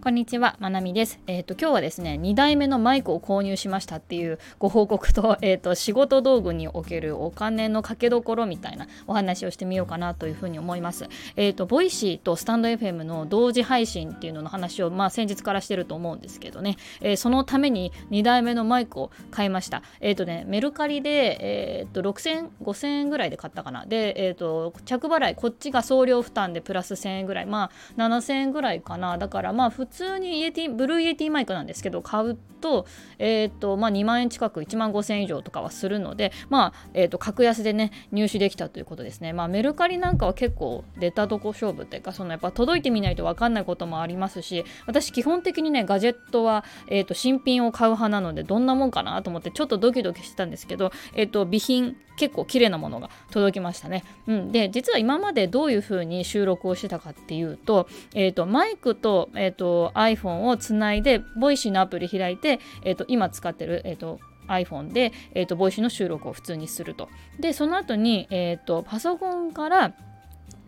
こんにちは、まなみです。えっ、ー、と今日はですね、2台目のマイクを購入しましたっていうご報告と、えっ、ー、と仕事道具におけるお金のかけどころみたいなお話をしてみようかなというふうに思います。えっ、ー、とボイシーとスタンド FM の同時配信っていうのの話をまあ先日からしてると思うんですけどね、えそのために2台目のマイクを買いました。えっ、とね、メルカリでえっ、と6000 5000円ぐらいで買ったかな。で、えっ、と着払いこっちが送料負担でプラス1000円ぐらい、まあ7000円ぐらいかな。だからまあ普通に Yeti、Blue Yeti マイクなんですけど買うと,、えーとまあ、2万円近く1万5000円以上とかはするので、まあえーと、格安でね入手できたということですね、まあ、メルカリなんかは結構出たとこ勝負っていうかそのやっぱ届いてみないと分かんないこともありますし私基本的にねガジェットは、えーと、新品を買う派なのでどんなもんかなと思ってちょっとドキドキしてたんですけど、えーと、美品結構綺麗なものが届きましたね、うん、で実は今までどういう風に収録をしてたかっていうと,、えー、とマイクと,、えー、と iPhone をつないで Voicy のアプリ開いて、えー、と今使ってる、えー、と iPhone で、えー、と Voicy の収録を普通にすると。でその後に、えー、とパソコンから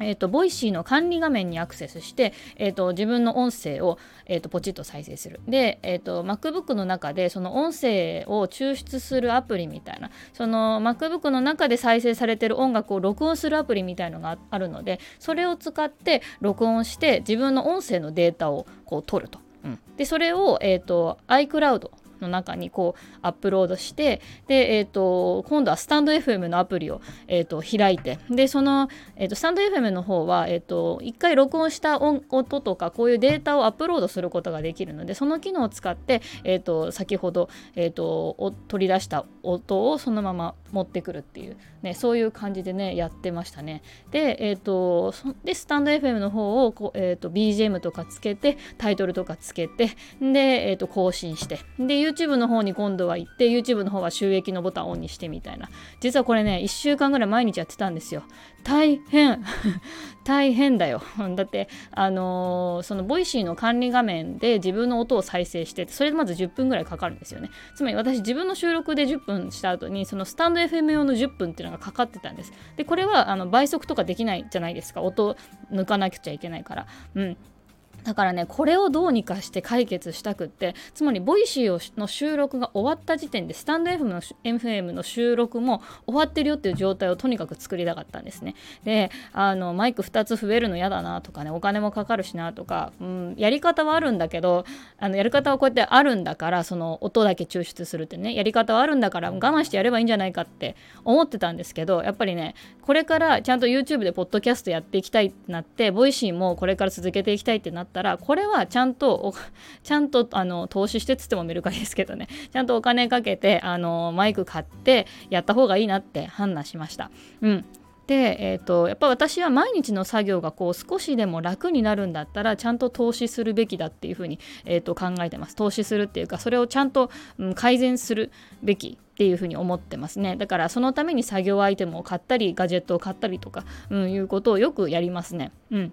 えーと、 Voicy の管理画面にアクセスして、えーと、自分の音声を、えーと、ポチッと再生する。で、えー、と MacBook の中でその音声を抽出するアプリみたいなその MacBook の中で再生されてる音楽を録音するアプリみたいのがあるのでそれを使って録音して自分の音声のデータをこう取ると。うん、でそれを、えーと、iCloud の中にこうアップロードしてで、えーと、今度はスタンド FM のアプリを、えーと、開いてでその、えーと、スタンド FM の方は、えー、と1回録音した音とかこういうデータをアップロードすることができるのでその機能を使って、えー、と先ほど、えー、と取り出した音をそのまま持ってくるっていう、ね、そういう感じでねやってましたね。で,、えー、とでスタンド FM の方をこう、えー、と BGM とかつけてタイトルとかつけてで、えー、と更新してで YouTube の方に今度は行って YouTube の方は収益のボタンをオンにしてみたいな。実はこれね1週間ぐらい毎日やってたんですよ。大変。大変だよ。だってあのー、その Voicy の管理画面で自分の音を再生してそれでまず10分ぐらいかかるんですよね。つまり私自分の収録で10分した後にそのスタンド FM 用の10分っていうのがかかってたんです。でこれはあの倍速とかできないじゃないですか。音抜かなくちゃいけないから。うん。だからねこれをどうにかして解決したくってつまり Voicy の収録が終わった時点でスタンド FM の FM の収録も終わってるよっていう状態をとにかく作りたかったんですね。であのマイク2つ増えるの嫌だなとかねお金もかかるしなとか、うん、やり方はあるんだけどあのやり方はこうやってあるんだからその音だけ抽出するってねやり方はあるんだから我慢してやればいいんじゃないかって思ってたんですけどやっぱりねこれからちゃんと YouTube でポッドキャストやっていきたいってなって Voicy もこれから続けていきたいってなってたらこれはちゃんと ちゃんとあの投資してっつってもメルカリですけどね。ちゃんとお金かけてあのマイク買ってやった方がいいなって判断しました。うん。で、えーと、やっぱ私は毎日の作業がこう少しでも楽になるんだったらちゃんと投資するべきだっていうふうに、えーと、考えてます。投資するっていうかそれをちゃんと、うん、改善するべきっていうふうに思ってますね。だからそのために作業アイテムを買ったりガジェットを買ったりとか、うん、いうことをよくやりますね。うん。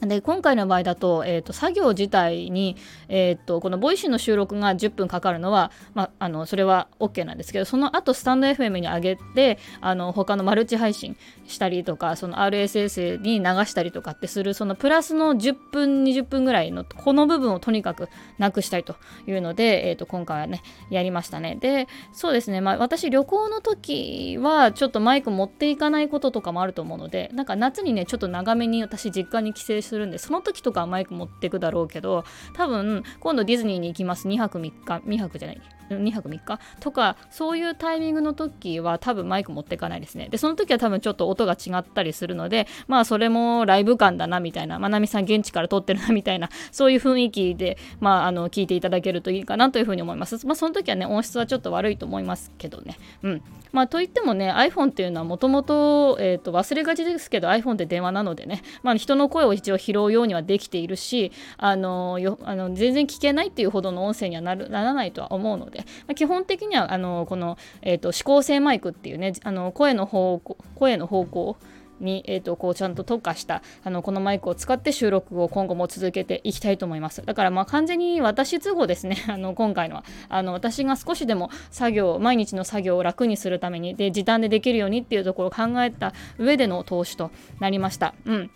で今回の場合だと,、えーと、作業自体に、えーと、この Voicy の収録が10分かかるのは、まあ、あのそれは OK なんですけどその後スタンド FM に上げてあの他のマルチ配信したりとかその RSS に流したりとかってするそのプラスの10分20分ぐらいのこの部分をとにかくなくしたいというので、えーと、今回はねやりましたね。でそうですね、まあ、私旅行の時はちょっとマイク持っていかないこととかもあると思うのでなんか夏にねちょっと長めに私実家に帰省してするんでその時とかはマイク持ってくだろうけど多分今度ディズニーに行きます。2泊3日。2泊じゃない。2泊3日。とかそういうタイミングの時は多分マイク持ってかないですね。でその時は多分ちょっと音が違ったりするのでまあそれもライブ感だなみたいな。まなみさん現地から撮ってるなみたいな。そういう雰囲気でまああの聞いていただけるといいかなというふうに思います。まあその時はね音質はちょっと悪いと思いますけどね。うん。まあといってもね iPhone っていうのはもともと忘れがちですけど iPhone って電話なのでね。まあ人の声を一応拾うようにはできているしあのよあの全然聞けないっていうほどの音声にはなるならないとは思うので、まあ、基本的にはあのこの、えーと、指向性マイクっていうねあの声の方向声の方向に、えーと、こうちゃんと特化したあのこのマイクを使って収録を今後も続けていきたいと思います。だからまあ完全に私都合ですね。あの今回のは。あの私が少しでも作業毎日の作業を楽にするためにで時短でできるようにっていうところを考えた上での投資となりました。うん。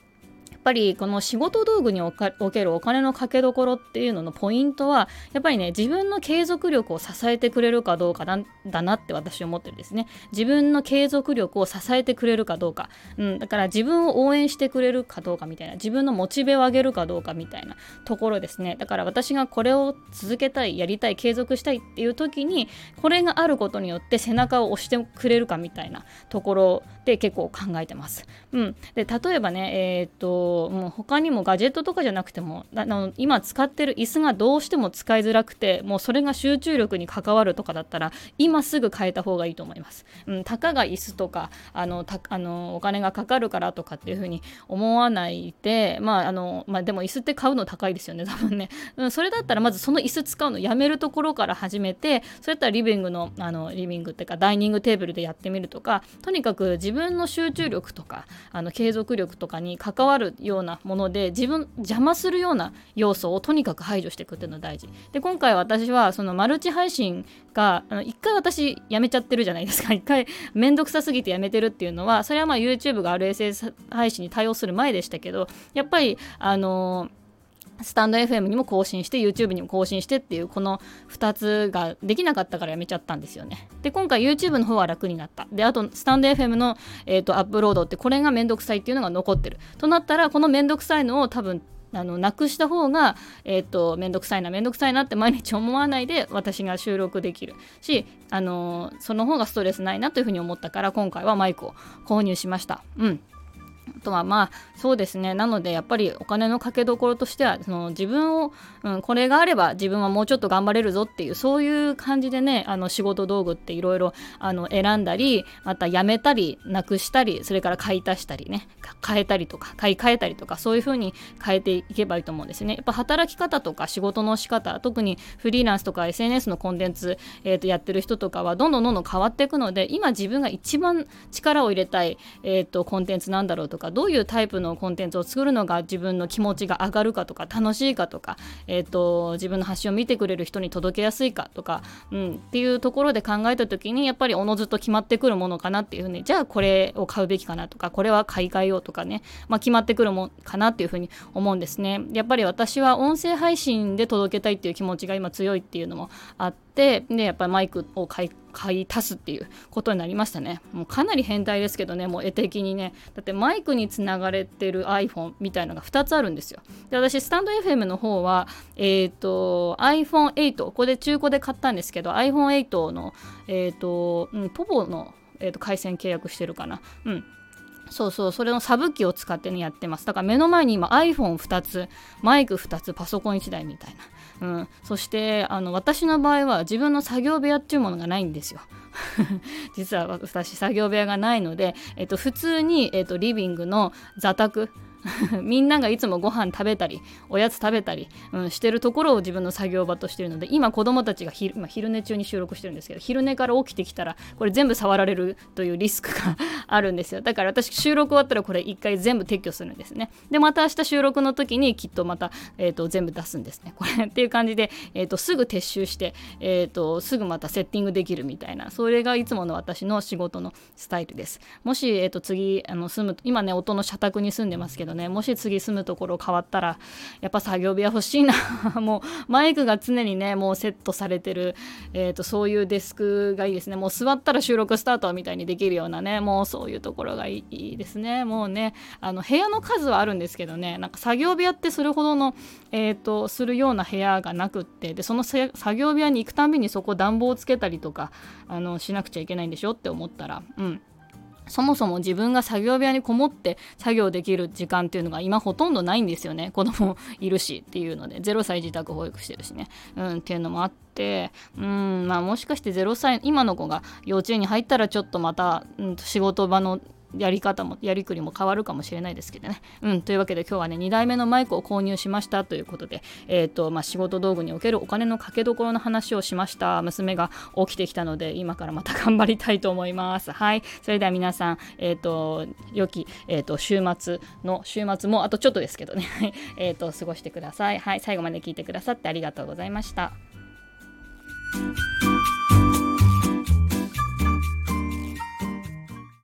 ぱりこの仕事道具におけるお金のかけどころっていうののポイントはやっぱりね自分の継続力を支えてくれるかどうかだなって私思ってるんですね。自分の継続力を支えてくれるかどうか、うん、だから自分を応援してくれるかどうかみたいな自分のモチベを上げるかどうかみたいなところですね。だから私がこれを続けたいやりたい継続したいっていう時にこれがあることによって背中を押してくれるかみたいなところで結構考えてます、うん、で例えばねえー、っともう他にもガジェットとかじゃなくてもあの今使ってる椅子がどうしても使いづらくてもうそれが集中力に関わるとかだったら今すぐ変えた方がいいと思います。うん、たかが椅子とかあのたあのお金がかかるからとかっていうふうに思わないでまああのまあでも椅子って買うの高いですよね多分ね、うん、それだったらまずその椅子使うのやめるところから始めてそれだったらリビングのあのリビングっていうかダイニングテーブルでやってみるとかとにかく自分の集中力とかあの継続力とかに関わるようなもので自分邪魔するような要素をとにかく排除していくっていうのが大事。で今回私はそのマルチ配信が一回私やめちゃってるじゃないですか。一回めんどくさすぎてやめてるっていうのはそれはまあ YouTube が RSS 配信に対応する前でしたけどやっぱりあのースタンド FM にも更新して YouTube にも更新してっていうこの2つができなかったからやめちゃったんですよね。で今回 YouTube の方は楽になった。であとスタンド FM の、えーと、アップロードってこれがめんどくさいっていうのが残ってる。となったらこのめんどくさいのを多分あのなくした方が、えーと、めんどくさいなめんどくさいなって毎日思わないで私が収録できるし、あのその方がストレスないなというふうに思ったから今回はマイクを購入しました。うんあとはまあそうですね。なのでやっぱりお金のかけどころとしてはその自分を、うん、これがあれば自分はもうちょっと頑張れるぞっていうそういう感じでねあの仕事道具っていろいろ選んだりまたやめたりなくしたりそれから買い足したりね変えたりとか買い替えたりとかそういう風に変えていけばいいと思うんですね。やっぱ働き方とか仕事の仕方特にフリーランスとか SNS のコンテンツ、えー、とやってる人とかはどんどんどんどん変わっていくので今自分が一番力を入れたい、えー、とコンテンツなんだろうととかどういうタイプのコンテンツを作るのが自分の気持ちが上がるかとか楽しいかとか、えーと、自分の発信を見てくれる人に届けやすいかとか、うん、っていうところで考えた時にやっぱりおのずと決まってくるものかなっていうふうにじゃあこれを買うべきかなとかこれは買い替えようとかね、まあ、決まってくるもんかなっていうふうに思うんですね。やっぱり私は音声配信で届けたいっていう気持ちが今強いっていうのもあってでやっぱりマイクを買い買い足すっていうことになりましたね。もうかなり変態ですけどねもう絵的にね。だってマイクにつながれてる iPhone みたいのが2つあるんですよ。で私スタンド FM の方はえっ、ー、と iPhone8 ここで中古で買ったんですけど iPhone8 のえっ、ー、と、うん、ポポの、えーと回線契約してるかな。うん。そうそうそれのサブ機を使ってねやってます。だから目の前に今 iPhone2 つマイク2つパソコン1台みたいな。うん、そしてあの私の場合は自分の作業部屋っていうものがないんですよ。実は私作業部屋がないので、えっと、普通に、えっと、リビングの座卓 みんながいつもご飯食べたりおやつ食べたり、うん、してるところを自分の作業場としてるので今子供たちが昼,、まあ、昼寝中に収録してるんですけど昼寝から起きてきたらこれ全部触られるというリスクが あるんですよ。だから私収録終わったらこれ一回全部撤去するんですね。でまた明日収録の時にきっとまた、えーと、全部出すんですね。これっていう感じで、えーと、すぐ撤収して、えーと、すぐまたセッティングできるみたいなそれがいつもの私の仕事のスタイルです。もし、えー、と次あの住む今ね音の社宅に住んでますけどねもし次住むところ変わったらやっぱ作業部屋欲しいな。もうマイクが常にねもうセットされてる、えーと、そういうデスクがいいですね。もう座ったら収録スタートみたいにできるようなねもうそういうところがいいですね。もうねあの部屋の数はあるんですけどねなんか作業部屋ってそれほどの、えーと、するような部屋がなくってでその作業部屋に行くたんびにそこ暖房をつけたりとかあのしなくちゃいけないんでしょって思ったらうん。そもそも自分が作業部屋にこもって作業できる時間っていうのが今ほとんどないんですよね。子供いるしっていうので。0歳自宅保育してるしね、うん、っていうのもあって。うんまあもしかして0歳今の子が幼稚園に入ったらちょっとまた、うん、仕事場のやり方もやりくりも変わるかもしれないですけどね。うん、というわけで今日はね2台目のマイクを購入しましたということで、えーとまあ、仕事道具におけるお金のかけどころの話をしました娘が起きてきたので今からまた頑張りたいと思います。はいそれでは皆さん、えーと、良き、えーと、週末の週末もあとちょっとですけどね、えと過ごしてください。はい最後まで聞いてくださってありがとうございました。